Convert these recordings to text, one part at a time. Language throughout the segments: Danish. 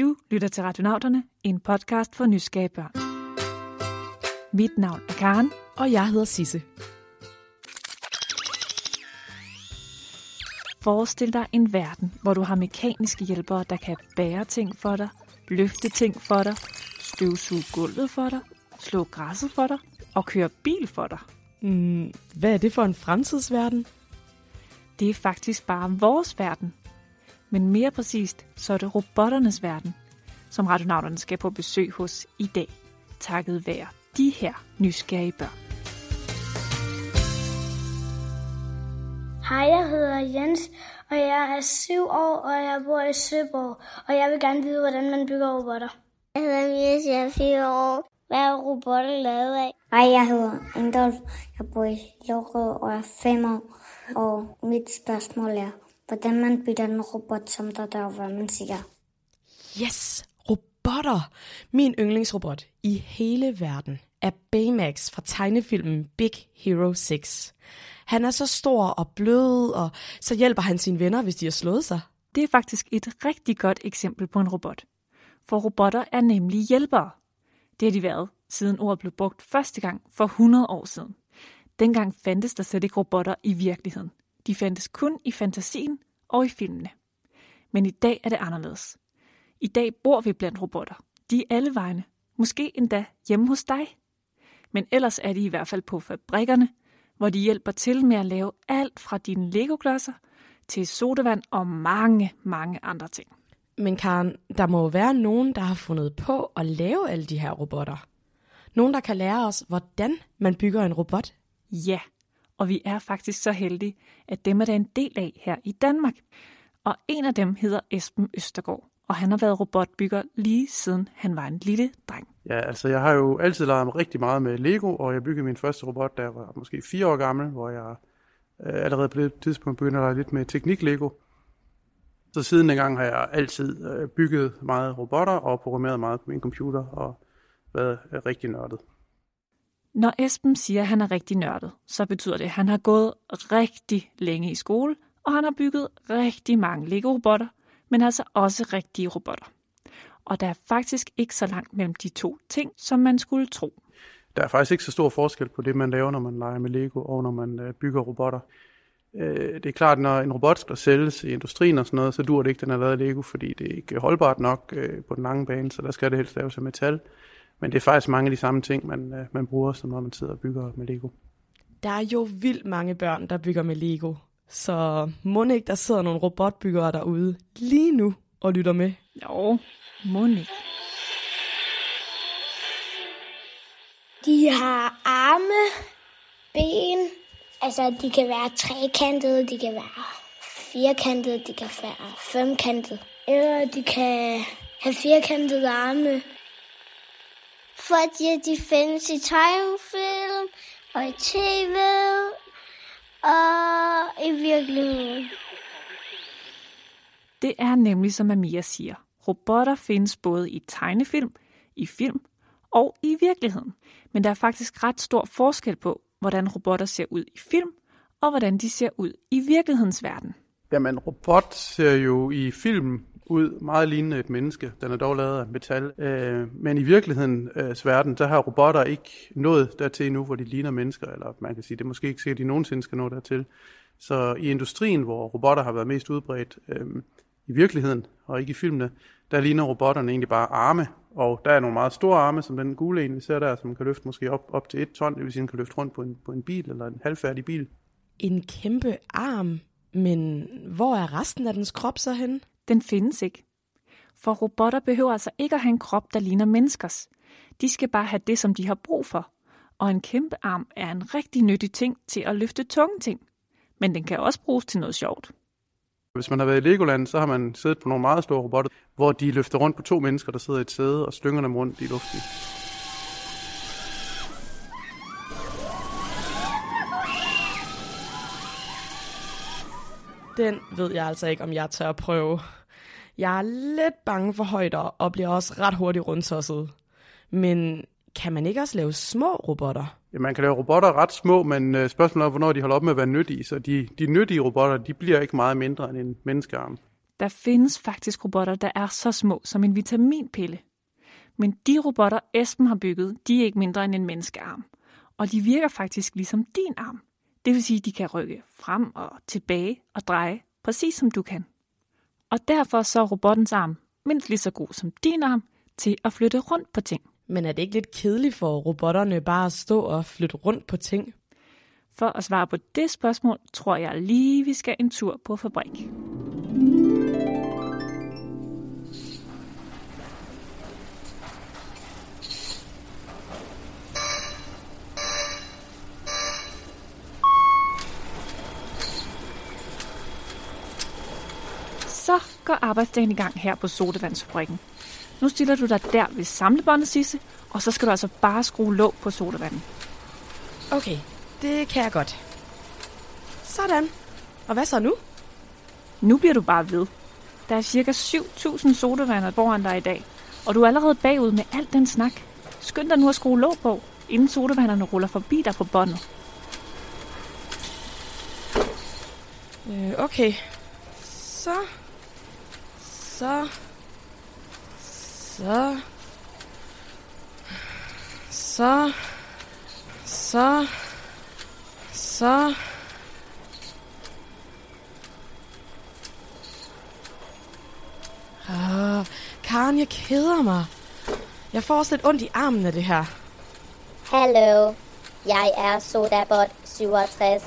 Du lytter til Radionauterne, en podcast for nysgerrige børn. Mit navn er Karen. Og jeg hedder Sisse. Forestil dig en verden, hvor du har mekaniske hjælpere, der kan bære ting for dig, løfte ting for dig, støvsuge gulvet for dig, slå græsset for dig og køre bil for dig. Mm, hvad er det for en fremtidsverden? Det er faktisk bare vores verden. Men mere præcist, så er det robotternes verden, som radionauterne skal på besøg hos i dag, takket være de her nysgerrige børn. Hej, jeg hedder Jens, og jeg er syv år, og jeg bor i Søborg, og jeg vil gerne vide, hvordan man bygger robotter. Jeg hedder Mies, jeg er fire år. Hvad er robotter lavet af? Hej, jeg hedder Ingolf. Jeg bor i Lorød og er fem år. Og mit spørgsmål er, hvordan man bygger en robot, som der der, hvad man siger. Yes, robotter! Min yndlingsrobot i hele verden er Baymax fra tegnefilmen Big Hero 6. Han er så stor og blød, og så hjælper han sine venner, hvis de har slået sig. Det er faktisk et rigtig godt eksempel på en robot. For robotter er nemlig hjælpere. Det har de været, siden ordet blev brugt første gang for 100 år siden. Dengang fandtes der slet ikke robotter i virkeligheden. De fandtes kun i fantasien og i filmene. Men i dag er det anderledes. I dag bor vi blandt robotter. De er alle vegne. Måske endda hjemme hos dig. Men ellers er de i hvert fald på fabrikkerne, hvor de hjælper til med at lave alt fra dine legoklodser til sodavand og mange, mange andre ting. Men Karen, der må jo være nogen, der har fundet på at lave alle de her robotter. Nogen, der kan lære os, hvordan man bygger en robot. Ja, og vi er faktisk så heldige, at dem er der en del af her i Danmark. Og en af dem hedder Esben Østergaard, og han har været robotbygger lige siden han var en lille dreng. Ja, altså jeg har jo altid leget mig rigtig meget med Lego, og jeg byggede min første robot, da jeg var måske fire år gammel, hvor jeg øh, allerede på det tidspunkt begyndte at lege lidt med teknik-Lego. Så siden dengang har jeg altid øh, bygget meget robotter og programmeret meget på min computer og været øh, rigtig nørdet. Når Esben siger, at han er rigtig nørdet, så betyder det, at han har gået rigtig længe i skole, og han har bygget rigtig mange Lego-robotter, men altså også rigtige robotter. Og der er faktisk ikke så langt mellem de to ting, som man skulle tro. Der er faktisk ikke så stor forskel på det, man laver, når man leger med Lego og når man øh, bygger robotter. Øh, det er klart, når en robot skal sælges i industrien og sådan noget, så dur det ikke, den er lavet af Lego, fordi det er ikke holdbart nok øh, på den lange bane, så der skal det helst laves af metal. Men det er faktisk mange af de samme ting, man, man bruger, som når man sidder og bygger med Lego. Der er jo vildt mange børn, der bygger med Lego. Så må ikke, der sidder nogle robotbyggere derude lige nu og lytter med. Jo, må ikke. De har arme, ben, altså de kan være trekantede, de kan være firkantede, de kan være femkantede. Eller de kan have firkantede arme. Fordi de findes i tegnefilm og i tv og i virkeligheden. Det er nemlig, som Amia siger. Robotter findes både i tegnefilm, i film og i virkeligheden. Men der er faktisk ret stor forskel på, hvordan robotter ser ud i film, og hvordan de ser ud i virkelighedens verden. Jamen, robot ser jo i film ud meget lignende et menneske. Den er dog lavet af metal. Øh, men i virkelighedens øh, verden, der har robotter ikke nået dertil endnu, hvor de ligner mennesker, eller man kan sige, det er måske ikke sikkert, at de nogensinde skal nå dertil. Så i industrien, hvor robotter har været mest udbredt øh, i virkeligheden, og ikke i filmene, der ligner robotterne egentlig bare arme. Og der er nogle meget store arme, som den gule en, vi ser der, som kan løfte måske op, op til et ton, det vil sige, den kan løfte rundt på en, på en bil, eller en halvfærdig bil. En kæmpe arm, men hvor er resten af dens krop så henne? Den findes ikke. For robotter behøver altså ikke at have en krop, der ligner menneskers. De skal bare have det, som de har brug for. Og en kæmpe arm er en rigtig nyttig ting til at løfte tunge ting. Men den kan også bruges til noget sjovt. Hvis man har været i Legoland, så har man siddet på nogle meget store robotter, hvor de løfter rundt på to mennesker, der sidder i et sæde og slynger dem rundt i luften. Den ved jeg altså ikke, om jeg tør at prøve. Jeg er lidt bange for højder og bliver også ret hurtigt rundtosset. Men kan man ikke også lave små robotter? Ja, man kan lave robotter ret små, men øh, spørgsmålet er, hvornår de holder op med at være nyttige. Så de, de nyttige robotter, de bliver ikke meget mindre end en menneskearm. Der findes faktisk robotter, der er så små som en vitaminpille. Men de robotter, Esben har bygget, de er ikke mindre end en menneskearm. Og de virker faktisk ligesom din arm. Det vil sige, at de kan rykke frem og tilbage og dreje, præcis som du kan. Og derfor så er robottens arm mindst lige så god som din arm til at flytte rundt på ting. Men er det ikke lidt kedeligt for robotterne bare at stå og flytte rundt på ting? For at svare på det spørgsmål, tror jeg lige, vi skal en tur på fabrik. Går arbejdsdagen i gang her på sodavandsfabrikken. Nu stiller du dig der ved samlebåndet, Sisse, og så skal du altså bare skrue låg på sodavandet. Okay, det kan jeg godt. Sådan. Og hvad så nu? Nu bliver du bare ved. Der er cirka 7.000 sodavander foran dig i dag, og du er allerede bagud med alt den snak. Skynd dig nu at skrue låg på, inden sodavanderne ruller forbi dig på båndet. Øh, okay. Så. Så. Så. Så. Så. Så. Ah, Karen, jeg keder mig. Jeg får også lidt ondt i armen af det her. Hallo, jeg er Sodabot 67.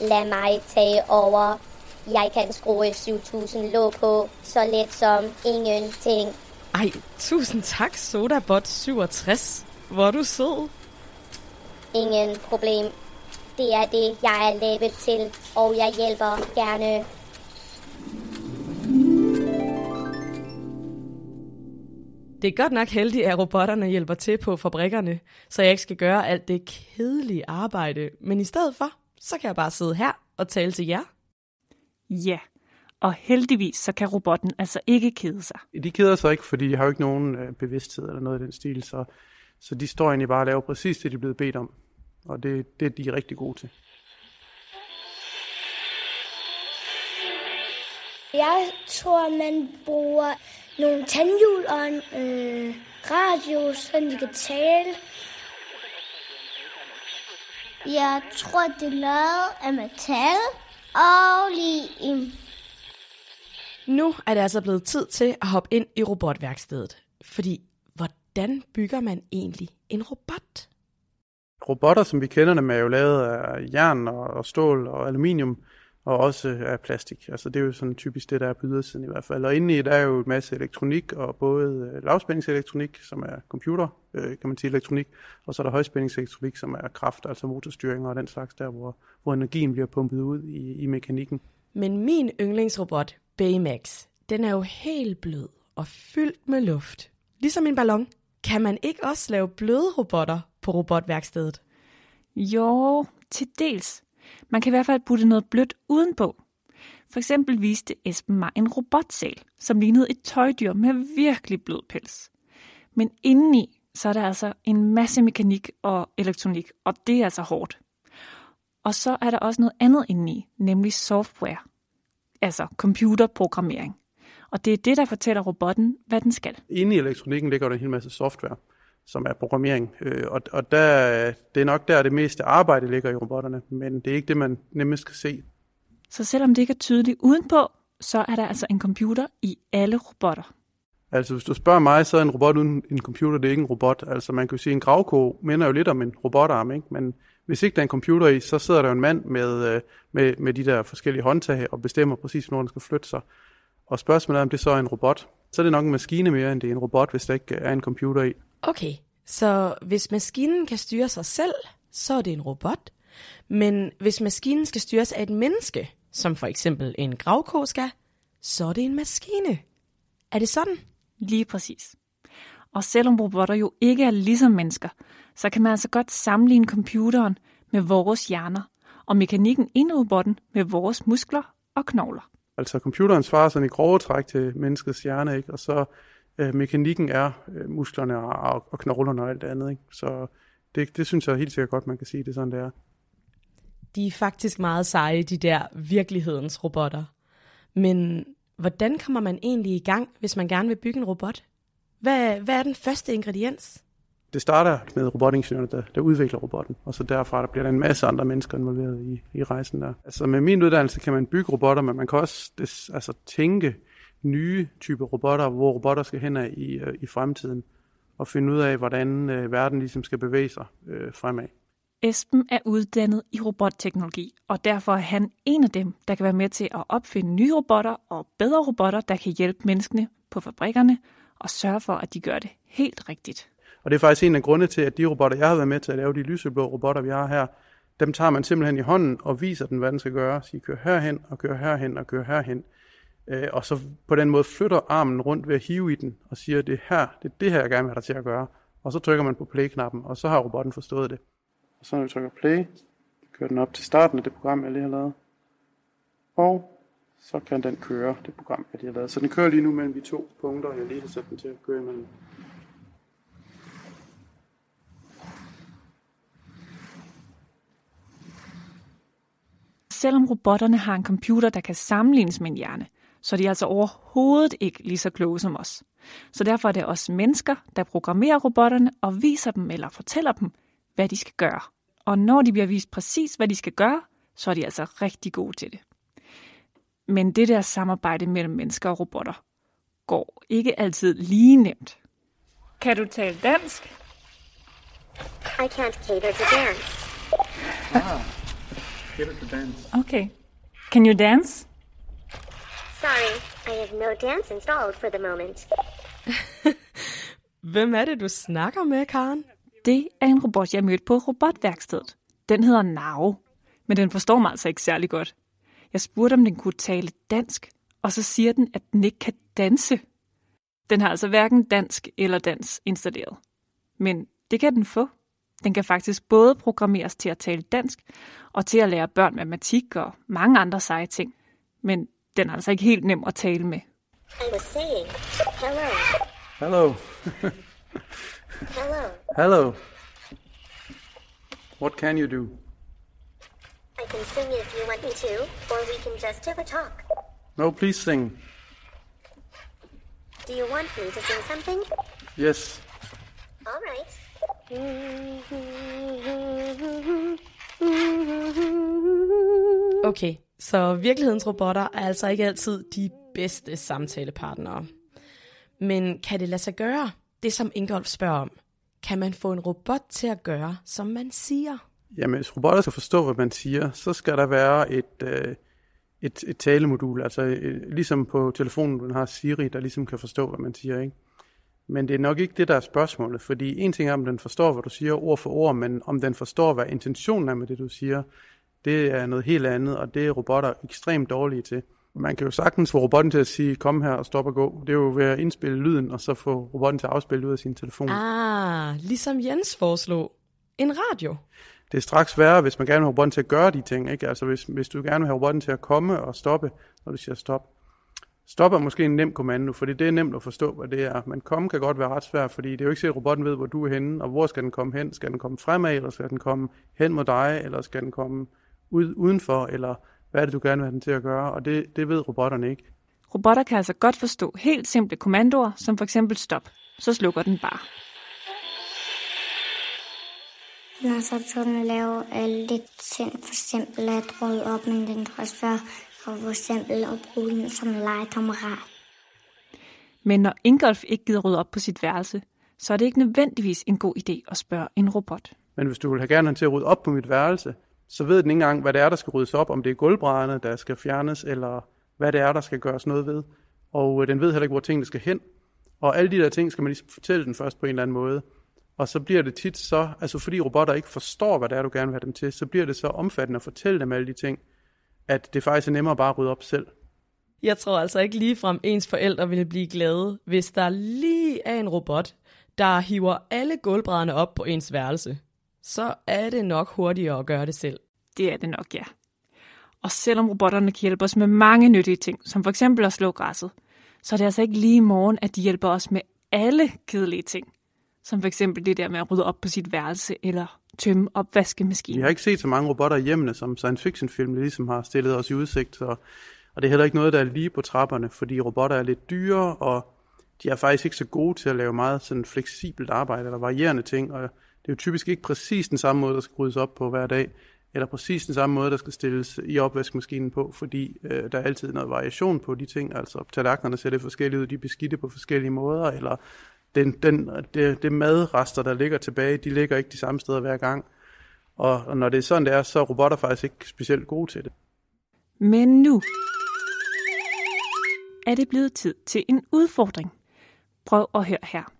Lad mig tage over. Jeg kan skrue 7000 låg på, så let som ingenting. Ej, tusind tak, Sodabot 67. Hvor er du sød. Ingen problem. Det er det, jeg er lavet til, og jeg hjælper gerne. Det er godt nok heldigt, at robotterne hjælper til på fabrikkerne, så jeg ikke skal gøre alt det kedelige arbejde. Men i stedet for, så kan jeg bare sidde her og tale til jer. Ja, og heldigvis så kan robotten altså ikke kede sig. De keder sig ikke, fordi de har jo ikke nogen øh, bevidsthed eller noget i den stil, så, så de står egentlig bare og laver præcis det, de er blevet bedt om. Og det, det er de rigtig gode til. Jeg tror, man bruger nogle tandhjul og en øh, radio, så de kan tale. Jeg tror, det er lavet af metal og lim. Nu er det altså blevet tid til at hoppe ind i robotværkstedet. Fordi, hvordan bygger man egentlig en robot? Robotter, som vi kender dem, er jo lavet af jern og, og stål og aluminium, og også af plastik. Altså det er jo sådan typisk det, der er på ydersiden i hvert fald. Og indeni der er jo en masse elektronik, og både øh, lavspændingselektronik, som er computer, øh, kan man sige elektronik, og så er der højspændingselektronik, som er kraft, altså motorstyring og den slags der, hvor, hvor energien bliver pumpet ud i, i mekanikken. Men min yndlingsrobot, Baymax, den er jo helt blød og fyldt med luft. Ligesom en ballon. Kan man ikke også lave bløde robotter på robotværkstedet? Jo, til dels. Man kan i hvert fald putte noget blødt udenpå. For eksempel viste Esben mig en robotsal, som lignede et tøjdyr med virkelig blød pels. Men indeni, så er der altså en masse mekanik og elektronik, og det er altså hårdt. Og så er der også noget andet indeni, nemlig software. Altså computerprogrammering. Og det er det, der fortæller robotten, hvad den skal. Inde i elektronikken ligger der en hel masse software, som er programmering. Øh, og og der, det er nok der, det meste arbejde ligger i robotterne, men det er ikke det, man nemmest kan se. Så selvom det ikke er tydeligt udenpå, så er der altså en computer i alle robotter. Altså hvis du spørger mig, så er en robot uden en computer, det er ikke en robot. Altså man kan jo sige, at en gravko minder jo lidt om en robotarm, ikke? men hvis ikke der er en computer i, så sidder der jo en mand med, øh, med, med de der forskellige håndtag og bestemmer præcis, hvor den skal flytte sig. Og spørgsmålet er, om det så er en robot. Så er det nok en maskine mere, end det er en robot, hvis der ikke er en computer i. Okay, så hvis maskinen kan styre sig selv, så er det en robot. Men hvis maskinen skal styres af et menneske, som for eksempel en gravko skal, så er det en maskine. Er det sådan? Lige præcis. Og selvom robotter jo ikke er ligesom mennesker, så kan man altså godt sammenligne computeren med vores hjerner, og mekanikken inde i robotten med vores muskler og knogler. Altså computeren svarer sådan i grove træk til menneskets hjerne, ikke? og så øh, mekanikken er øh, musklerne og, og knoglerne og alt det andet. Ikke? Så det, det synes jeg helt sikkert godt, man kan sige, det er sådan, det er. De er faktisk meget seje, de der virkelighedens robotter. Men hvordan kommer man egentlig i gang, hvis man gerne vil bygge en robot? Hvad, hvad er den første ingrediens? Det starter med robotingeniørerne, der, der udvikler robotten, og så derfra der bliver der en masse andre mennesker involveret i, i rejsen der. Altså med min uddannelse kan man bygge robotter, men man kan også det, altså, tænke nye typer robotter, hvor robotter skal hen i, øh, i fremtiden, og finde ud af, hvordan øh, verden ligesom skal bevæge sig øh, fremad. Esben er uddannet i robotteknologi, og derfor er han en af dem, der kan være med til at opfinde nye robotter og bedre robotter, der kan hjælpe menneskene på fabrikkerne og sørge for, at de gør det helt rigtigt. Og det er faktisk en af grunde til, at de robotter, jeg har været med til at lave, de lyseblå robotter, vi har her, dem tager man simpelthen i hånden og viser den, hvad den skal gøre. Så I kører herhen og kører herhen og kører herhen. Øh, og så på den måde flytter armen rundt ved at hive i den og siger, det er her, det er det her, jeg gerne vil have dig til at gøre. Og så trykker man på play-knappen, og så har robotten forstået det. Og så når vi trykker play, kører den op til starten af det program, jeg lige har lavet. Og så kan den køre det program, jeg lige har lavet. Så den kører lige nu mellem de to punkter, jeg lige har sat den til at køre imellem. Selvom robotterne har en computer, der kan sammenlignes med en hjerne, så er de altså overhovedet ikke lige så kloge som os. Så derfor er det os mennesker, der programmerer robotterne og viser dem eller fortæller dem, hvad de skal gøre. Og når de bliver vist præcis, hvad de skal gøre, så er de altså rigtig gode til det. Men det der samarbejde mellem mennesker og robotter går ikke altid lige nemt. Kan du tale dansk? I can't cater to dance. Ah, cater to dance. Okay. Can you dance? Sorry, I have no dance installed for the moment. Hvem er det, du snakker med, Karen? Det er en robot, jeg mødte på robotværkstedet. Den hedder Nao, men den forstår mig altså ikke særlig godt. Jeg spurgte, om den kunne tale dansk, og så siger den, at den ikke kan danse. Den har altså hverken dansk eller dans installeret. Men det kan den få. Den kan faktisk både programmeres til at tale dansk og til at lære børn matematik og mange andre seje ting. Men den er altså ikke helt nem at tale med. I was saying, hello, Hello. hello. Hello. What can you do? I can sing if you want me to, or we can just have a talk. No, please sing. Do you want me to sing something? Yes. All right. Okay, så virkelighedens robotter er altså ikke altid de bedste samtalepartnere. Men kan det lade sig gøre? Det som Ingolf spørger om. Kan man få en robot til at gøre, som man siger? Jamen, hvis robotter skal forstå, hvad man siger, så skal der være et, øh, et, et talemodul. Altså øh, ligesom på telefonen, du har Siri, der ligesom kan forstå, hvad man siger. Ikke? Men det er nok ikke det, der er spørgsmålet. Fordi en ting er, om den forstår, hvad du siger ord for ord, men om den forstår, hvad intentionen er med det, du siger, det er noget helt andet, og det er robotter ekstremt dårlige til. Man kan jo sagtens få robotten til at sige, kom her og stop og gå. Det er jo ved at indspille lyden, og så få robotten til at afspille ud af sin telefon. Ah, ligesom Jens foreslog. En radio. det er straks værre, hvis man gerne vil have robotten til at gøre de ting. Ikke? Altså hvis, hvis du gerne vil have robotten til at komme og stoppe, når du siger stop. Stop er måske en nem kommando, fordi det er nemt at forstå, hvad det er. Men komme kan godt være ret svært, fordi det er jo ikke sikkert, at robotten ved, hvor du er henne, og hvor skal den komme hen? Skal den komme fremad, eller skal den komme hen mod dig, eller skal den komme ud, udenfor, eller hvad er det, du gerne vil have den til at gøre? Og det, det ved robotterne ikke. Robotter kan altså godt forstå helt simple kommandoer, som for eksempel stop. Så slukker den bare. Når så kunne lave alle de ting, for eksempel at rydde op, men den kan også være for for eksempel at bruge den som legekammerat. Men når Ingolf ikke gider rydde op på sit værelse, så er det ikke nødvendigvis en god idé at spørge en robot. Men hvis du vil have gerne den til at rydde op på mit værelse, så ved den ikke engang, hvad det er, der skal ryddes op, om det er gulvbrædderne, der skal fjernes, eller hvad det er, der skal gøres noget ved. Og øh, den ved heller ikke, hvor tingene skal hen. Og alle de der ting skal man ligesom fortælle den først på en eller anden måde. Og så bliver det tit så, altså fordi robotter ikke forstår, hvad det er, du gerne vil have dem til, så bliver det så omfattende at fortælle dem alle de ting, at det faktisk er nemmere bare at rydde op selv. Jeg tror altså ikke ligefrem ens forældre ville blive glade, hvis der lige er en robot, der hiver alle gulvbrædderne op på ens værelse. Så er det nok hurtigere at gøre det selv. Det er det nok, ja. Og selvom robotterne kan hjælpe os med mange nyttige ting, som for eksempel at slå græsset, så er det altså ikke lige i morgen, at de hjælper os med alle kedelige ting. Som for eksempel det der med at rydde op på sit værelse eller tømme Vi opvaskemaskinen. har ikke set så mange robotter i hjemmene, som science fiction film ligesom har stillet os i udsigt. Så, Og det er heller ikke noget, der er lige på trapperne, fordi robotter er lidt dyre, og de er faktisk ikke så gode til at lave meget sådan fleksibelt arbejde eller varierende ting, og det er jo typisk ikke præcis den samme måde, der skal ryddes op på hver dag, eller præcis den samme måde, der skal stilles i opvaskemaskinen på, fordi øh, der er altid noget variation på de ting, altså tallerkenerne ser det forskellige ud, de er beskidte på forskellige måder, eller den, den, det, det madrester, der ligger tilbage, de ligger ikke de samme steder hver gang. Og, og når det er sådan, det er, så er robotter faktisk ikke specielt gode til det. Men nu er det blevet tid til en udfordring. Prøv at høre her.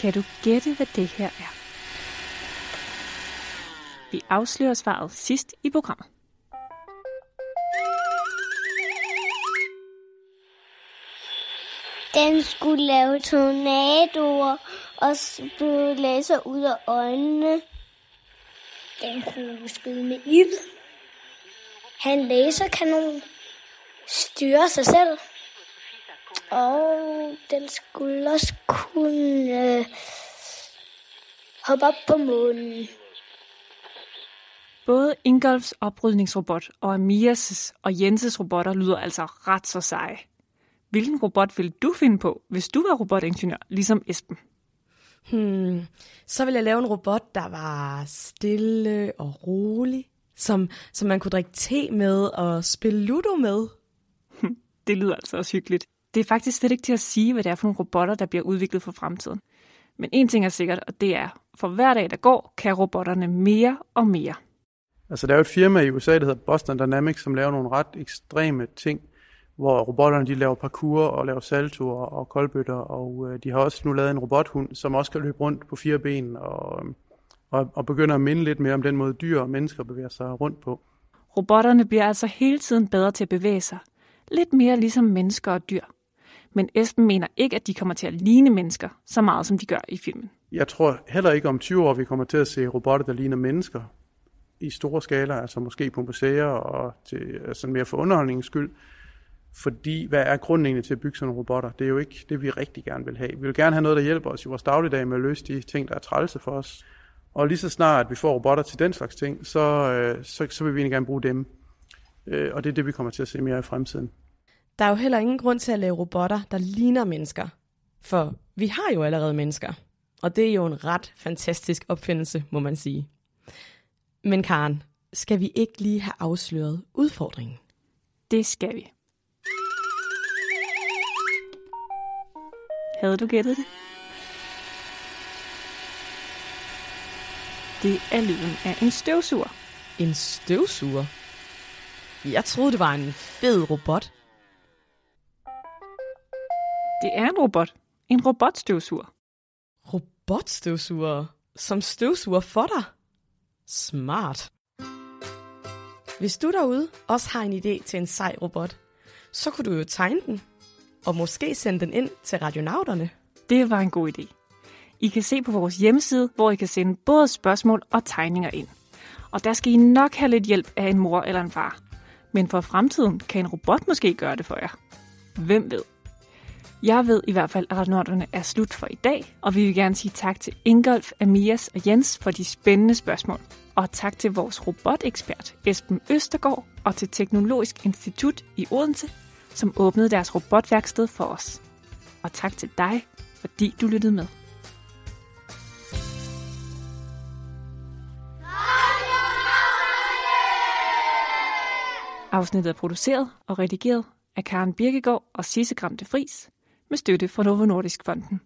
Kan du gætte, hvad det her er? Vi afslører svaret sidst i programmet. Den skulle lave tornadoer og spytte laser ud af øjnene. Den kunne skyde med ild. Han laserkanon. Styre sig selv. Og den skulle også kunne øh, hoppe op på månen. Både Ingolfs oprydningsrobot og Amias' og Jenses robotter lyder altså ret så seje. Hvilken robot ville du finde på, hvis du var robotingeniør, ligesom Esben? Hmm, så ville jeg lave en robot, der var stille og rolig, som, som man kunne drikke te med og spille Ludo med. Det lyder altså også hyggeligt. Det er faktisk slet ikke til at sige, hvad det er for nogle robotter, der bliver udviklet for fremtiden. Men en ting er sikkert, og det er, for hver dag, der går, kan robotterne mere og mere. Altså der er jo et firma i USA, der hedder Boston Dynamics, som laver nogle ret ekstreme ting, hvor robotterne de laver parkour og laver saltoer og koldbøtter, og øh, de har også nu lavet en robothund, som også kan løbe rundt på fire ben og, og, og begynder at minde lidt mere om den måde dyr og mennesker bevæger sig rundt på. Robotterne bliver altså hele tiden bedre til at bevæge sig. Lidt mere ligesom mennesker og dyr. Men Esben mener ikke, at de kommer til at ligne mennesker så meget, som de gør i filmen. Jeg tror heller ikke om 20 år, vi kommer til at se robotter, der ligner mennesker i store skala, altså måske på museer og til altså mere for underholdningens skyld. Fordi hvad er grunden egentlig til at bygge sådan nogle robotter? Det er jo ikke det, vi rigtig gerne vil have. Vi vil gerne have noget, der hjælper os i vores dagligdag med at løse de ting, der er trælse for os. Og lige så snart vi får robotter til den slags ting, så, øh, så, så vil vi egentlig gerne bruge dem. Øh, og det er det, vi kommer til at se mere i fremtiden. Der er jo heller ingen grund til at lave robotter, der ligner mennesker. For vi har jo allerede mennesker. Og det er jo en ret fantastisk opfindelse, må man sige. Men Karen, skal vi ikke lige have afsløret udfordringen? Det skal vi. Havde du gættet det? Det er lyden af en støvsuger. En støvsuger? Jeg troede, det var en fed robot. Det er en robot. En robotstøvsuger. Robotstøvsuger, som støvsuger for dig. Smart. Hvis du derude også har en idé til en sej robot, så kunne du jo tegne den, og måske sende den ind til radionauterne. Det var en god idé. I kan se på vores hjemmeside, hvor I kan sende både spørgsmål og tegninger ind. Og der skal I nok have lidt hjælp af en mor eller en far. Men for fremtiden kan en robot måske gøre det for jer. Hvem ved? Jeg ved i hvert fald, at radionauterne er slut for i dag, og vi vil gerne sige tak til Ingolf, Amias og Jens for de spændende spørgsmål. Og tak til vores robotekspert Esben Østergaard og til Teknologisk Institut i Odense, som åbnede deres robotværksted for os. Og tak til dig, fordi du lyttede med. Afsnittet er produceret og redigeret af Karen Birkegaard og Sisse Gram de Fris med støtte fra Novo Nordisk Fonden.